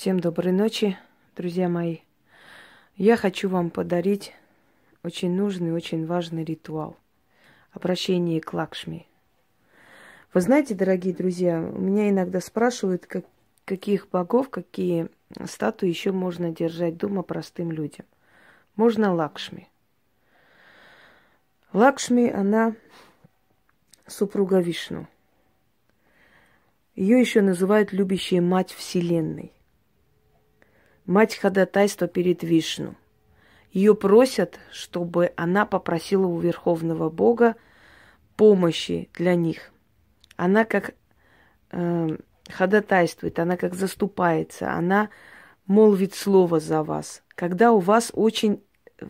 Всем доброй ночи, друзья мои. Я хочу вам подарить очень нужный, очень важный ритуал. Обращение к Лакшми. Вы знаете, дорогие друзья, меня иногда спрашивают, как, каких богов, какие статуи еще можно держать дома простым людям. Можно Лакшми. Лакшми, она супруга Вишну. Ее еще называют любящая мать Вселенной мать ходатайства перед Вишну. Ее просят, чтобы она попросила у Верховного Бога помощи для них. Она как э, ходатайствует, она как заступается, она молвит слово за вас. Когда у вас очень э,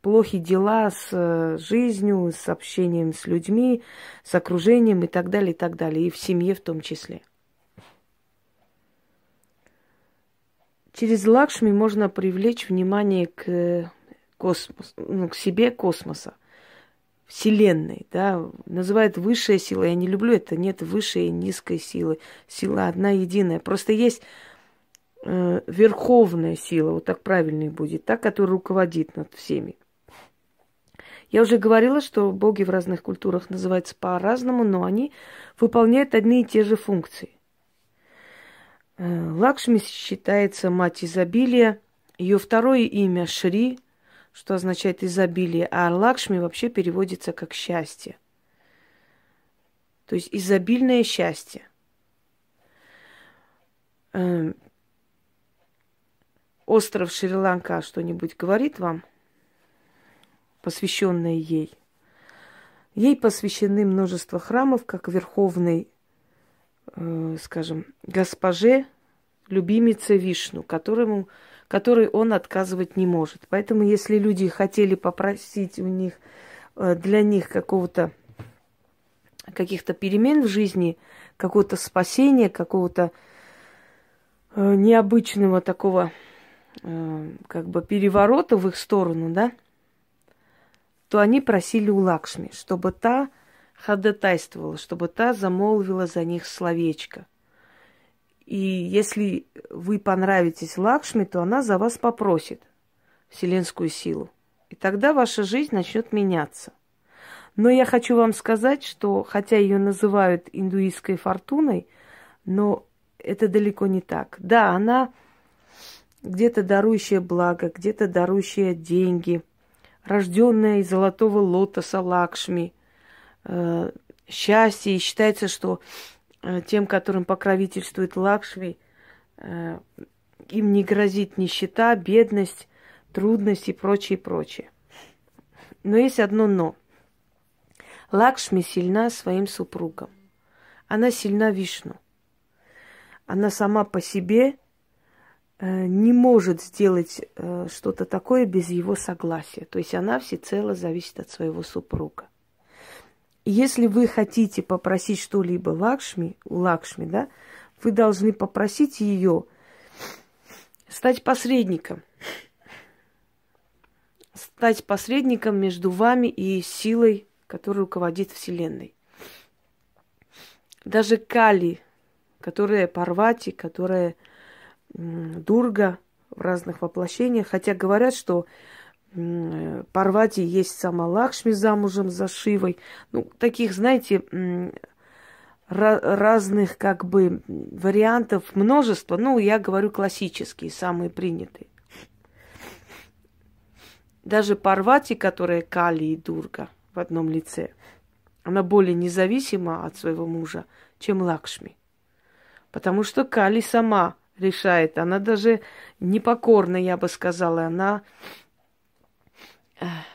плохие дела с э, жизнью, с общением с людьми, с окружением и так далее, и так далее, и в семье в том числе – Через Лакшми можно привлечь внимание к космосу, ну, к себе космоса, Вселенной, да, называют высшая сила. Я не люблю это, нет высшей и низкой силы. Сила одна единая. Просто есть э, верховная сила, вот так правильнее будет, та, которая руководит над всеми. Я уже говорила, что боги в разных культурах называются по-разному, но они выполняют одни и те же функции. Э, Лакшми считается мать изобилия. Ее второе имя Шри, что означает изобилие, а Лакшми вообще переводится как счастье. То есть изобильное счастье. Эм, остров Шри-Ланка что-нибудь говорит вам, посвященное ей? Ей посвящены множество храмов, как верховный э, скажем, госпоже, любимице Вишну, которому, которой он отказывать не может. Поэтому, если люди хотели попросить у них, э, для них какого-то каких-то перемен в жизни, какого-то спасения, какого-то э, необычного такого как бы переворота в их сторону, да, то они просили у Лакшми, чтобы та ходатайствовала, чтобы та замолвила за них словечко. И если вы понравитесь Лакшми, то она за вас попросит вселенскую силу. И тогда ваша жизнь начнет меняться. Но я хочу вам сказать, что хотя ее называют индуистской фортуной, но это далеко не так. Да, она где-то дарующая благо, где-то дарующая деньги, рожденная из золотого лотоса Лакшми, э, счастье. И считается, что э, тем, которым покровительствует Лакшми, э, им не грозит нищета, бедность, трудности и прочее, прочее. Но есть одно но. Лакшми сильна своим супругом. Она сильна Вишну. Она сама по себе не может сделать что-то такое без его согласия. То есть она всецело зависит от своего супруга если вы хотите попросить что-либо Лакшми, Лакшми, да, вы должны попросить ее стать посредником. Стать посредником между вами и силой, которая руководит Вселенной. Даже Кали, которая Парвати, которая Дурга в разных воплощениях, хотя говорят, что Парвати есть сама Лакшми замужем за Шивой. Ну, таких, знаете, разных как бы вариантов множество. Ну, я говорю классические, самые принятые. Даже Парвати, которая Кали и Дурга в одном лице, она более независима от своего мужа, чем Лакшми. Потому что Кали сама решает. Она даже непокорна, я бы сказала. Она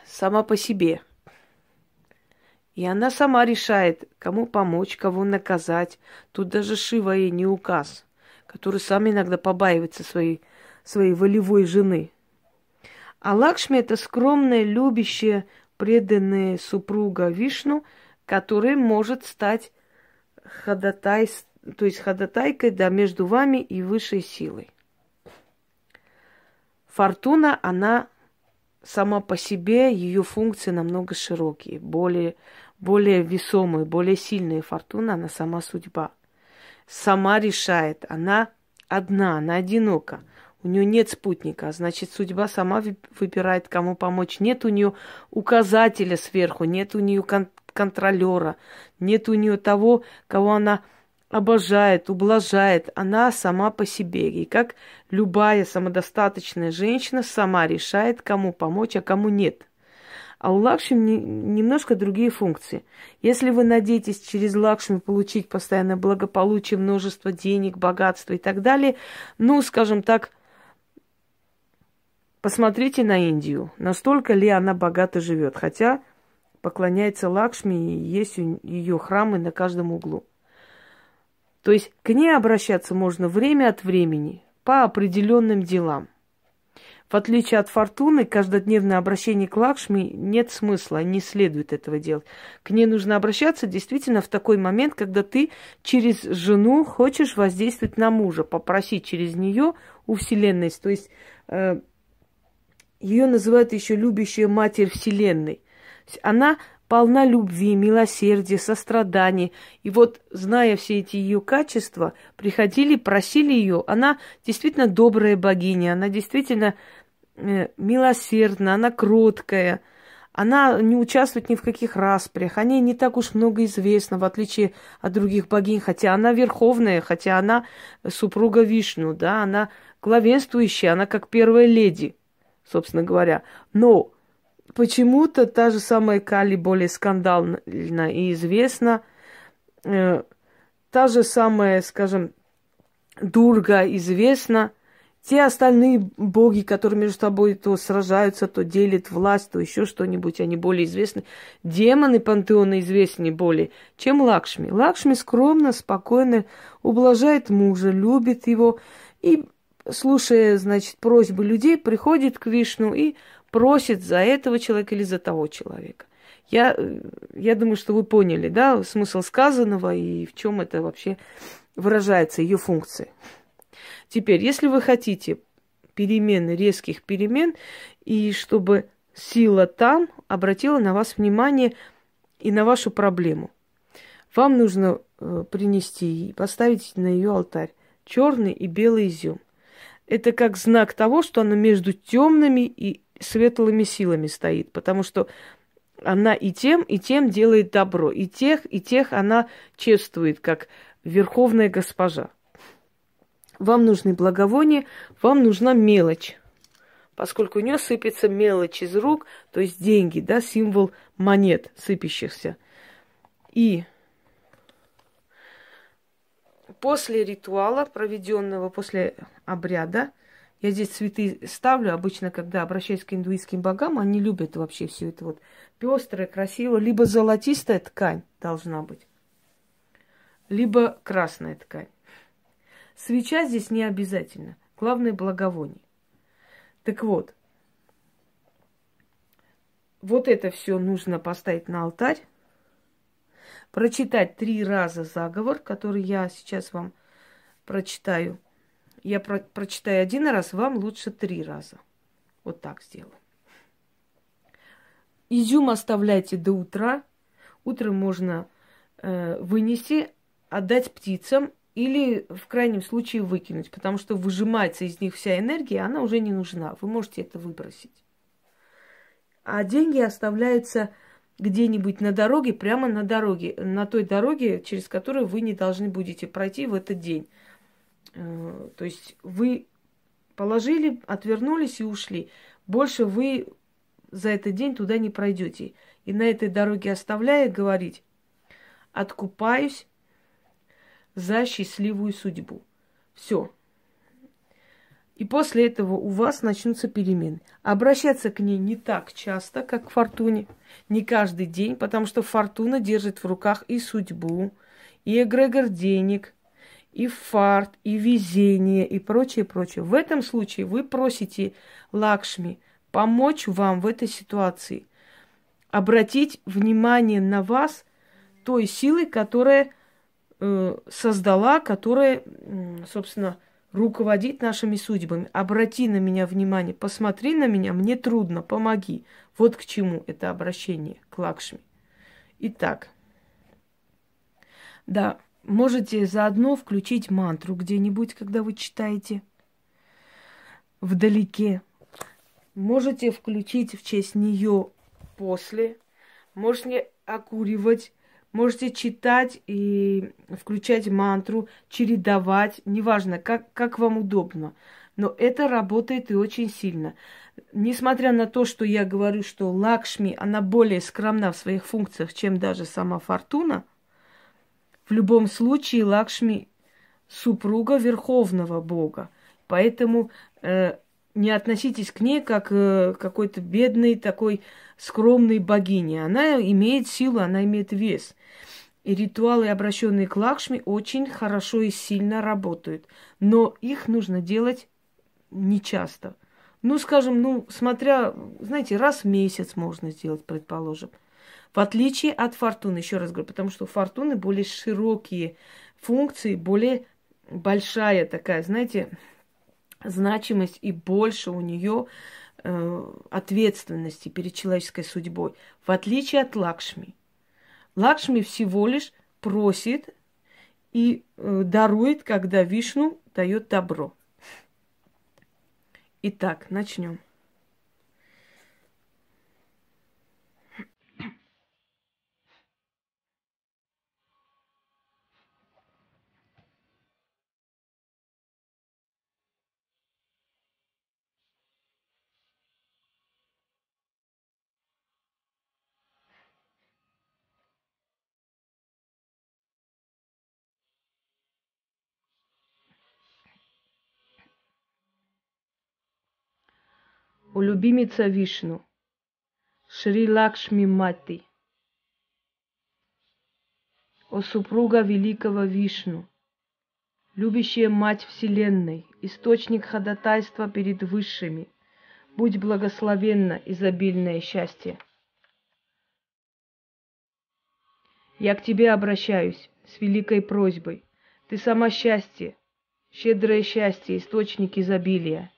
сама по себе. И она сама решает, кому помочь, кого наказать. Тут даже Шива ей не указ, который сам иногда побаивается своей, своей волевой жены. А Лакшми это скромная, любящая, преданная супруга Вишну, которая может стать ходатай, то есть ходатайкой да, между вами и высшей силой. Фортуна, она сама по себе ее функции намного широкие, более, более весомые, более сильные. Фортуна, она сама судьба. Сама решает, она одна, она одинока. У нее нет спутника, значит, судьба сама выбирает, кому помочь. Нет у нее указателя сверху, нет у нее кон- контролера, нет у нее того, кого она обожает, ублажает. Она сама по себе. И как любая самодостаточная женщина сама решает, кому помочь, а кому нет. А у Лакшми немножко другие функции. Если вы надеетесь через Лакшми получить постоянное благополучие, множество денег, богатства и так далее, ну, скажем так, посмотрите на Индию. Настолько ли она богато живет? Хотя поклоняется Лакшми, и есть ее храмы на каждом углу. То есть к ней обращаться можно время от времени по определенным делам. В отличие от фортуны, каждодневное обращение к Лакшми нет смысла, не следует этого делать. К ней нужно обращаться действительно в такой момент, когда ты через жену хочешь воздействовать на мужа, попросить через нее у Вселенной. То есть э, ее называют еще любящая матерь Вселенной. Она полна любви, милосердия, сострадания. И вот, зная все эти ее качества, приходили, просили ее. Она действительно добрая богиня, она действительно Э, милосердна, она кроткая, она не участвует ни в каких распрях, о ней не так уж много известно, в отличие от других богинь, хотя она верховная, хотя она супруга Вишну, да, она главенствующая, она как первая леди, собственно говоря. Но почему-то та же самая Кали более скандальна и известна, э, та же самая, скажем, Дурга известна – те остальные боги, которые между собой то сражаются, то делят власть, то еще что-нибудь, они более известны. Демоны пантеона известнее более, чем Лакшми. Лакшми скромно, спокойно ублажает мужа, любит его и, слушая, значит, просьбы людей, приходит к Вишну и просит за этого человека или за того человека. Я, я думаю, что вы поняли, да, смысл сказанного и в чем это вообще выражается, ее функция. Теперь, если вы хотите перемены, резких перемен, и чтобы сила там обратила на вас внимание и на вашу проблему, вам нужно э, принести и поставить на ее алтарь черный и белый изюм. Это как знак того, что она между темными и светлыми силами стоит, потому что она и тем, и тем делает добро, и тех, и тех она чествует, как верховная госпожа. Вам нужны благовония, вам нужна мелочь. Поскольку у нее сыпется мелочь из рук, то есть деньги, да, символ монет сыпящихся. И после ритуала, проведенного после обряда, я здесь цветы ставлю. Обычно, когда обращаюсь к индуистским богам, они любят вообще все это вот пестрое, красиво. Либо золотистая ткань должна быть, либо красная ткань. Свеча здесь не обязательно. Главное благовоние. Так вот, вот это все нужно поставить на алтарь, прочитать три раза заговор, который я сейчас вам прочитаю. Я про прочитаю один раз, вам лучше три раза. Вот так сделаю. Изюм оставляйте до утра. Утром можно э, вынести, отдать птицам или в крайнем случае выкинуть, потому что выжимается из них вся энергия, она уже не нужна. Вы можете это выбросить. А деньги оставляются где-нибудь на дороге, прямо на дороге, на той дороге, через которую вы не должны будете пройти в этот день. Э, то есть вы положили, отвернулись и ушли. Больше вы за этот день туда не пройдете. И на этой дороге оставляя говорить, откупаюсь за счастливую судьбу. Все. И после этого у вас начнутся перемены. Обращаться к ней не так часто, как к фортуне, не каждый день, потому что фортуна держит в руках и судьбу, и эгрегор денег, и фарт, и везение, и прочее, прочее. В этом случае вы просите Лакшми помочь вам в этой ситуации, обратить внимание на вас той силой, которая Э, создала, которая, собственно, руководит нашими судьбами. Обрати на меня внимание, посмотри на меня, мне трудно, помоги. Вот к чему это обращение к Лакшми. Итак, да, можете заодно включить мантру где-нибудь, когда вы читаете вдалеке. Можете включить в честь нее после. Можете окуривать. Можете читать и включать мантру, чередовать. Неважно, как, как вам удобно. Но это работает и очень сильно. Несмотря на то, что я говорю, что Лакшми, она более скромна в своих функциях, чем даже сама Фортуна, в любом случае Лакшми супруга Верховного Бога. Поэтому э, не относитесь к ней как э, какой-то бедной такой скромной богине. Она имеет силу, она имеет вес. И ритуалы, обращенные к Лакшми, очень хорошо и сильно работают. Но их нужно делать нечасто. Ну, скажем, ну, смотря, знаете, раз в месяц можно сделать, предположим. В отличие от фортуны, еще раз говорю, потому что у фортуны более широкие функции, более большая такая, знаете, значимость и больше у нее э, ответственности перед человеческой судьбой, в отличие от Лакшми. Лакшми всего лишь просит и э, дарует, когда Вишну дает добро. Итак, начнем. У любимица Вишну, Шри Лакшми Мати, о супруга великого Вишну, любящая Мать Вселенной, источник ходатайства перед высшими, будь благословенна изобильное счастье. Я к тебе обращаюсь с великой просьбой. Ты сама счастье, щедрое счастье, источник изобилия.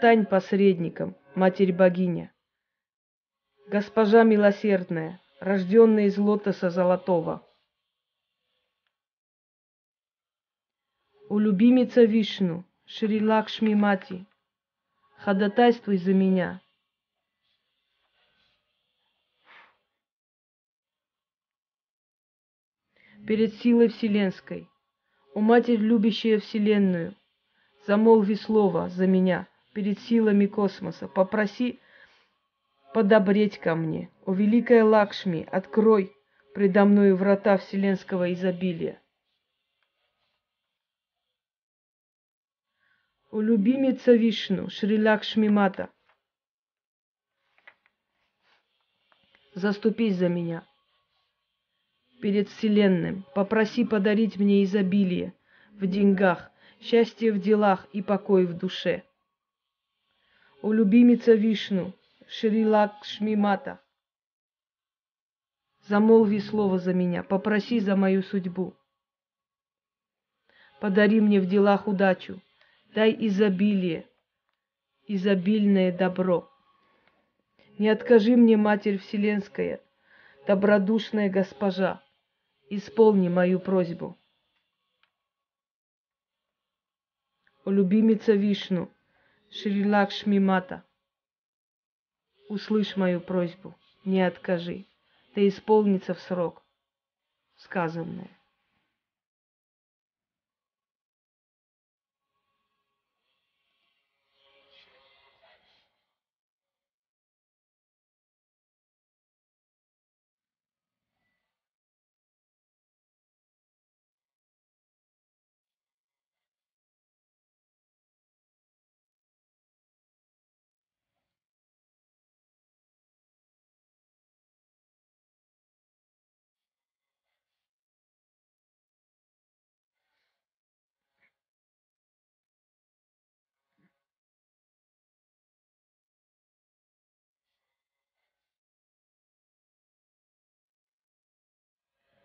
Стань посредником, Матерь-богиня. Госпожа милосердная, рожденная из лотоса золотого. У любимица Вишну, Шри Лакшми Мати, ходатайствуй за меня. Перед силой вселенской, у Матерь, любящая Вселенную, замолви слово за меня перед силами космоса. Попроси подобреть ко мне. О, великая Лакшми, открой предо мною врата вселенского изобилия. О, любимица Вишну, Шри Лакшми Мата, заступись за меня перед Вселенным, попроси подарить мне изобилие в деньгах, счастье в делах и покой в душе о любимица Вишну, Шри Лакшми Мата. Замолви слово за меня, попроси за мою судьбу. Подари мне в делах удачу, дай изобилие, изобильное добро. Не откажи мне, Матерь Вселенская, добродушная госпожа, исполни мою просьбу. О любимица Вишну, Шри Лакшми Мата, услышь мою просьбу, не откажи, да исполнится в срок сказанное.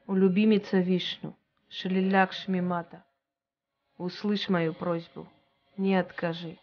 У любимица Вишну, Шри Лакшми Мата, услышь мою просьбу, не откажи.